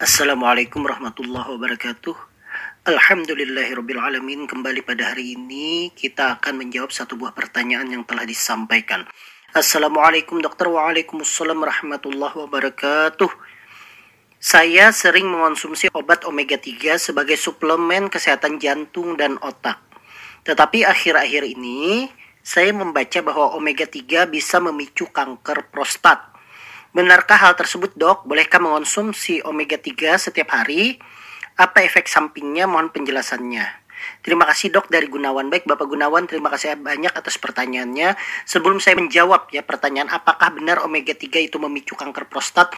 Assalamualaikum warahmatullahi wabarakatuh. Alhamdulillahirrabbilalamin. Kembali pada hari ini kita akan menjawab satu buah pertanyaan yang telah disampaikan. Assalamualaikum dokter. Waalaikumsalam warahmatullahi wabarakatuh. Saya sering mengonsumsi obat omega 3 sebagai suplemen kesehatan jantung dan otak. Tetapi akhir-akhir ini saya membaca bahwa omega 3 bisa memicu kanker prostat. Benarkah hal tersebut dok? Bolehkah mengonsumsi omega 3 setiap hari? Apa efek sampingnya? Mohon penjelasannya. Terima kasih dok dari Gunawan. Baik Bapak Gunawan, terima kasih banyak atas pertanyaannya. Sebelum saya menjawab ya pertanyaan apakah benar omega 3 itu memicu kanker prostat,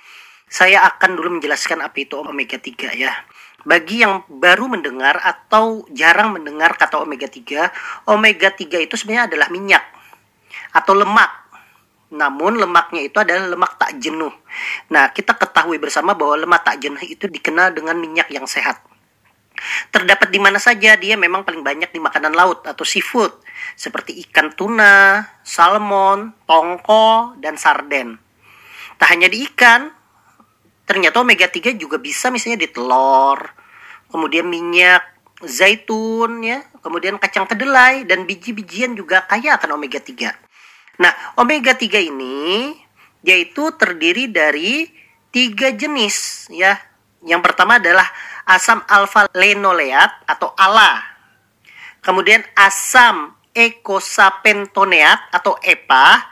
saya akan dulu menjelaskan apa itu omega 3 ya. Bagi yang baru mendengar atau jarang mendengar kata omega 3, omega 3 itu sebenarnya adalah minyak atau lemak namun lemaknya itu adalah lemak tak jenuh. Nah, kita ketahui bersama bahwa lemak tak jenuh itu dikenal dengan minyak yang sehat. Terdapat di mana saja dia memang paling banyak di makanan laut atau seafood seperti ikan tuna, salmon, tongko, dan sarden. Tak hanya di ikan, ternyata omega 3 juga bisa misalnya di telur, kemudian minyak zaitun ya, kemudian kacang kedelai dan biji-bijian juga kaya akan omega 3. Nah, omega 3 ini yaitu terdiri dari tiga jenis ya. Yang pertama adalah asam alfa linoleat atau ALA. Kemudian asam ecosapentoneat atau EPA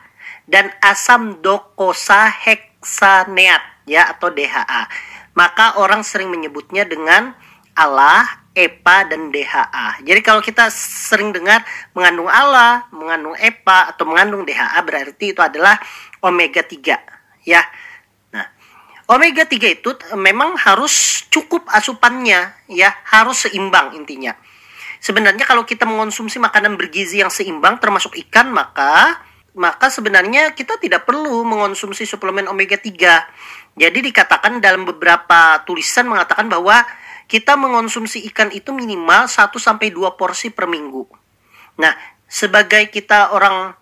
dan asam docosahexaneat ya atau DHA. Maka orang sering menyebutnya dengan ALA, EPA dan DHA. Jadi kalau kita sering dengar mengandung ALA, mengandung EPA atau mengandung DHA berarti itu adalah omega 3 ya. Nah, omega 3 itu memang harus cukup asupannya ya, harus seimbang intinya. Sebenarnya kalau kita mengonsumsi makanan bergizi yang seimbang termasuk ikan maka maka sebenarnya kita tidak perlu mengonsumsi suplemen omega 3. Jadi dikatakan dalam beberapa tulisan mengatakan bahwa kita mengonsumsi ikan itu minimal 1 sampai 2 porsi per minggu. Nah, sebagai kita orang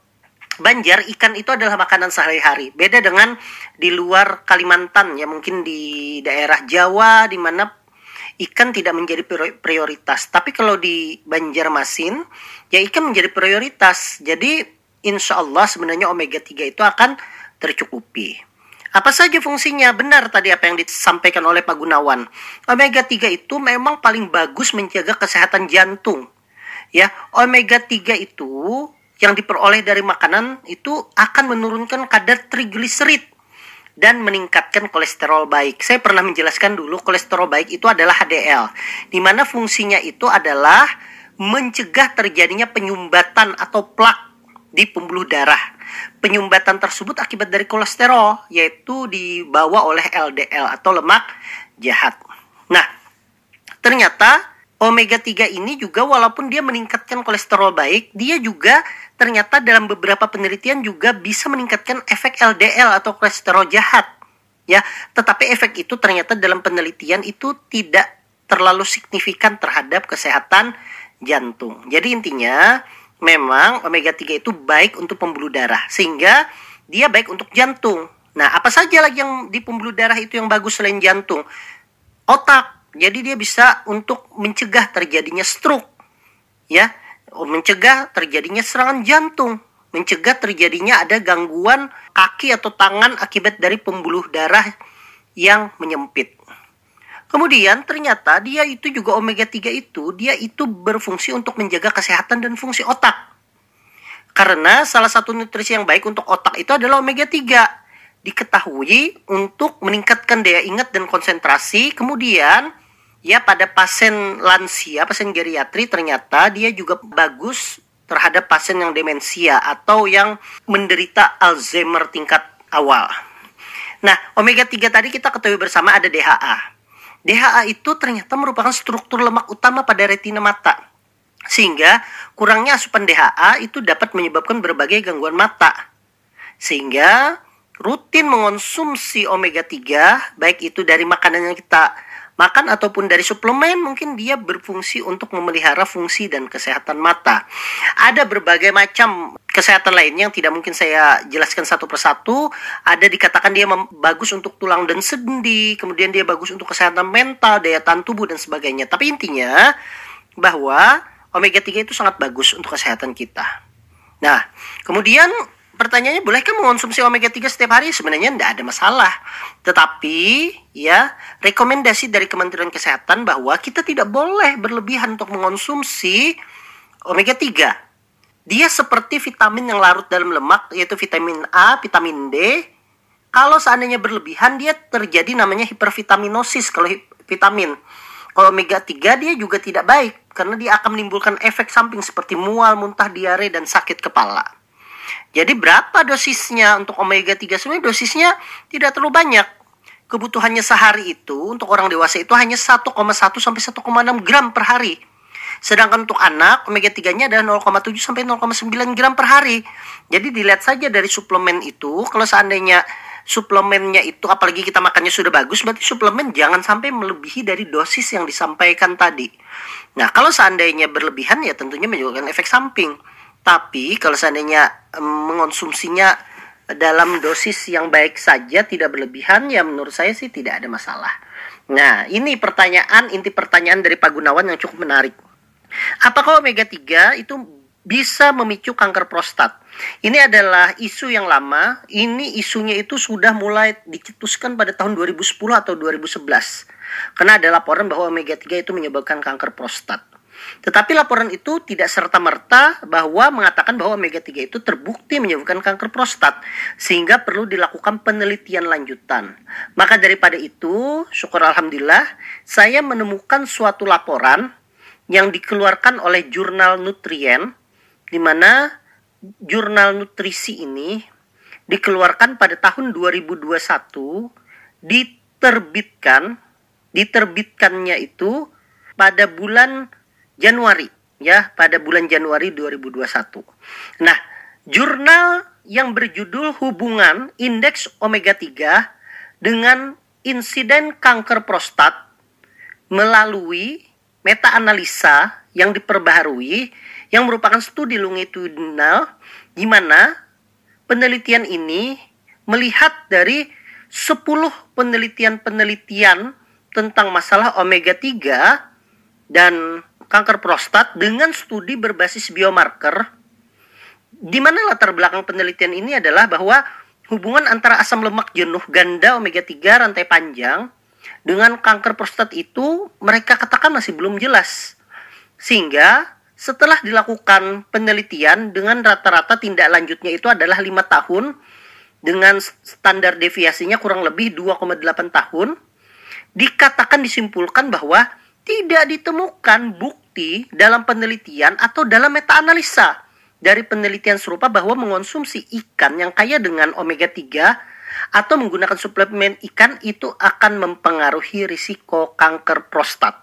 Banjar, ikan itu adalah makanan sehari-hari. Beda dengan di luar Kalimantan ya, mungkin di daerah Jawa di mana ikan tidak menjadi prioritas. Tapi kalau di Banjarmasin, ya ikan menjadi prioritas. Jadi insya Allah sebenarnya omega 3 itu akan tercukupi. Apa saja fungsinya? Benar tadi apa yang disampaikan oleh Pak Gunawan. Omega 3 itu memang paling bagus menjaga kesehatan jantung. Ya, omega 3 itu yang diperoleh dari makanan itu akan menurunkan kadar trigliserid dan meningkatkan kolesterol baik. Saya pernah menjelaskan dulu kolesterol baik itu adalah HDL, di mana fungsinya itu adalah mencegah terjadinya penyumbatan atau plak di pembuluh darah penyumbatan tersebut akibat dari kolesterol yaitu dibawa oleh LDL atau lemak jahat. Nah, ternyata omega 3 ini juga walaupun dia meningkatkan kolesterol baik, dia juga ternyata dalam beberapa penelitian juga bisa meningkatkan efek LDL atau kolesterol jahat. Ya, tetapi efek itu ternyata dalam penelitian itu tidak terlalu signifikan terhadap kesehatan jantung. Jadi intinya memang omega 3 itu baik untuk pembuluh darah sehingga dia baik untuk jantung. Nah, apa saja lagi yang di pembuluh darah itu yang bagus selain jantung? Otak. Jadi dia bisa untuk mencegah terjadinya stroke. Ya, mencegah terjadinya serangan jantung, mencegah terjadinya ada gangguan kaki atau tangan akibat dari pembuluh darah yang menyempit. Kemudian ternyata dia itu juga omega 3 itu dia itu berfungsi untuk menjaga kesehatan dan fungsi otak. Karena salah satu nutrisi yang baik untuk otak itu adalah omega 3. Diketahui untuk meningkatkan daya ingat dan konsentrasi. Kemudian ya pada pasien lansia, pasien geriatri ternyata dia juga bagus terhadap pasien yang demensia atau yang menderita Alzheimer tingkat awal. Nah, omega 3 tadi kita ketahui bersama ada DHA. DHA itu ternyata merupakan struktur lemak utama pada retina mata. Sehingga kurangnya asupan DHA itu dapat menyebabkan berbagai gangguan mata. Sehingga rutin mengonsumsi omega 3 baik itu dari makanan yang kita makan ataupun dari suplemen mungkin dia berfungsi untuk memelihara fungsi dan kesehatan mata. Ada berbagai macam kesehatan lainnya yang tidak mungkin saya jelaskan satu persatu. Ada dikatakan dia bagus untuk tulang dan sendi, kemudian dia bagus untuk kesehatan mental, daya tahan tubuh dan sebagainya. Tapi intinya bahwa omega 3 itu sangat bagus untuk kesehatan kita. Nah, kemudian pertanyaannya bolehkah mengonsumsi omega 3 setiap hari? Sebenarnya tidak ada masalah. Tetapi ya, rekomendasi dari Kementerian Kesehatan bahwa kita tidak boleh berlebihan untuk mengonsumsi omega 3. Dia seperti vitamin yang larut dalam lemak yaitu vitamin A, vitamin D. Kalau seandainya berlebihan dia terjadi namanya hipervitaminosis kalau vitamin. Kalau omega 3 dia juga tidak baik karena dia akan menimbulkan efek samping seperti mual, muntah, diare dan sakit kepala. Jadi berapa dosisnya untuk omega 3? Sebenarnya dosisnya tidak terlalu banyak. Kebutuhannya sehari itu untuk orang dewasa itu hanya 1,1 sampai 1,6 gram per hari. Sedangkan untuk anak omega 3-nya adalah 0,7 sampai 0,9 gram per hari. Jadi dilihat saja dari suplemen itu kalau seandainya suplemennya itu apalagi kita makannya sudah bagus berarti suplemen jangan sampai melebihi dari dosis yang disampaikan tadi. Nah, kalau seandainya berlebihan ya tentunya menyebabkan efek samping. Tapi kalau seandainya um, mengonsumsinya dalam dosis yang baik saja tidak berlebihan ya menurut saya sih tidak ada masalah. Nah, ini pertanyaan inti pertanyaan dari Pak Gunawan yang cukup menarik. Apakah omega 3 itu bisa memicu kanker prostat? Ini adalah isu yang lama. Ini isunya itu sudah mulai dicetuskan pada tahun 2010 atau 2011. Karena ada laporan bahwa omega 3 itu menyebabkan kanker prostat. Tetapi laporan itu tidak serta-merta bahwa mengatakan bahwa omega 3 itu terbukti menyebabkan kanker prostat sehingga perlu dilakukan penelitian lanjutan. Maka daripada itu, syukur alhamdulillah saya menemukan suatu laporan yang dikeluarkan oleh jurnal Nutrien di mana jurnal nutrisi ini dikeluarkan pada tahun 2021 diterbitkan diterbitkannya itu pada bulan Januari ya pada bulan Januari 2021. Nah, jurnal yang berjudul Hubungan Indeks Omega 3 dengan insiden kanker prostat melalui meta-analisa yang diperbaharui yang merupakan studi longitudinal di mana penelitian ini melihat dari 10 penelitian-penelitian tentang masalah omega 3 dan kanker prostat dengan studi berbasis biomarker di mana latar belakang penelitian ini adalah bahwa hubungan antara asam lemak jenuh ganda omega 3 rantai panjang dengan kanker prostat itu mereka katakan masih belum jelas. Sehingga setelah dilakukan penelitian dengan rata-rata tindak lanjutnya itu adalah lima tahun dengan standar deviasinya kurang lebih 2,8 tahun dikatakan disimpulkan bahwa tidak ditemukan bukti dalam penelitian atau dalam meta-analisa dari penelitian serupa bahwa mengonsumsi ikan yang kaya dengan omega 3 atau menggunakan suplemen ikan itu akan mempengaruhi risiko kanker prostat.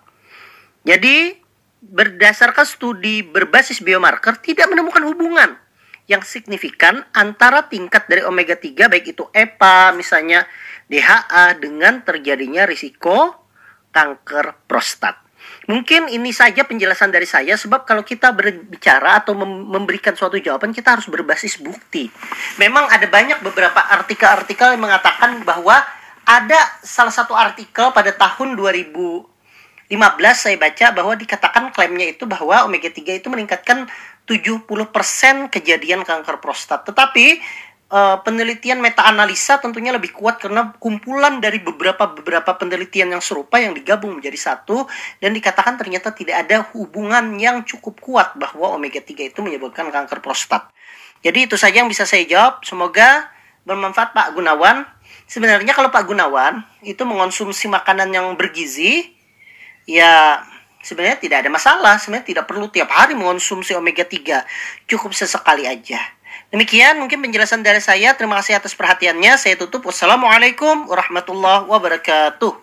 Jadi, berdasarkan studi berbasis biomarker tidak menemukan hubungan yang signifikan antara tingkat dari omega 3 baik itu EPA misalnya DHA dengan terjadinya risiko kanker prostat. Mungkin ini saja penjelasan dari saya sebab kalau kita berbicara atau memberikan suatu jawaban kita harus berbasis bukti. Memang ada banyak beberapa artikel-artikel yang mengatakan bahwa ada salah satu artikel pada tahun 2015 saya baca bahwa dikatakan klaimnya itu bahwa omega 3 itu meningkatkan 70% kejadian kanker prostat. Tetapi uh, penelitian meta analisa tentunya lebih kuat karena kumpulan dari beberapa beberapa penelitian yang serupa yang digabung menjadi satu dan dikatakan ternyata tidak ada hubungan yang cukup kuat bahwa omega 3 itu menyebabkan kanker prostat. Jadi itu saja yang bisa saya jawab. Semoga bermanfaat Pak Gunawan. Sebenarnya kalau Pak Gunawan itu mengonsumsi makanan yang bergizi, ya sebenarnya tidak ada masalah. Sebenarnya tidak perlu tiap hari mengonsumsi omega 3. Cukup sesekali aja. Demikian mungkin penjelasan dari saya. Terima kasih atas perhatiannya. Saya tutup. Wassalamualaikum warahmatullahi wabarakatuh.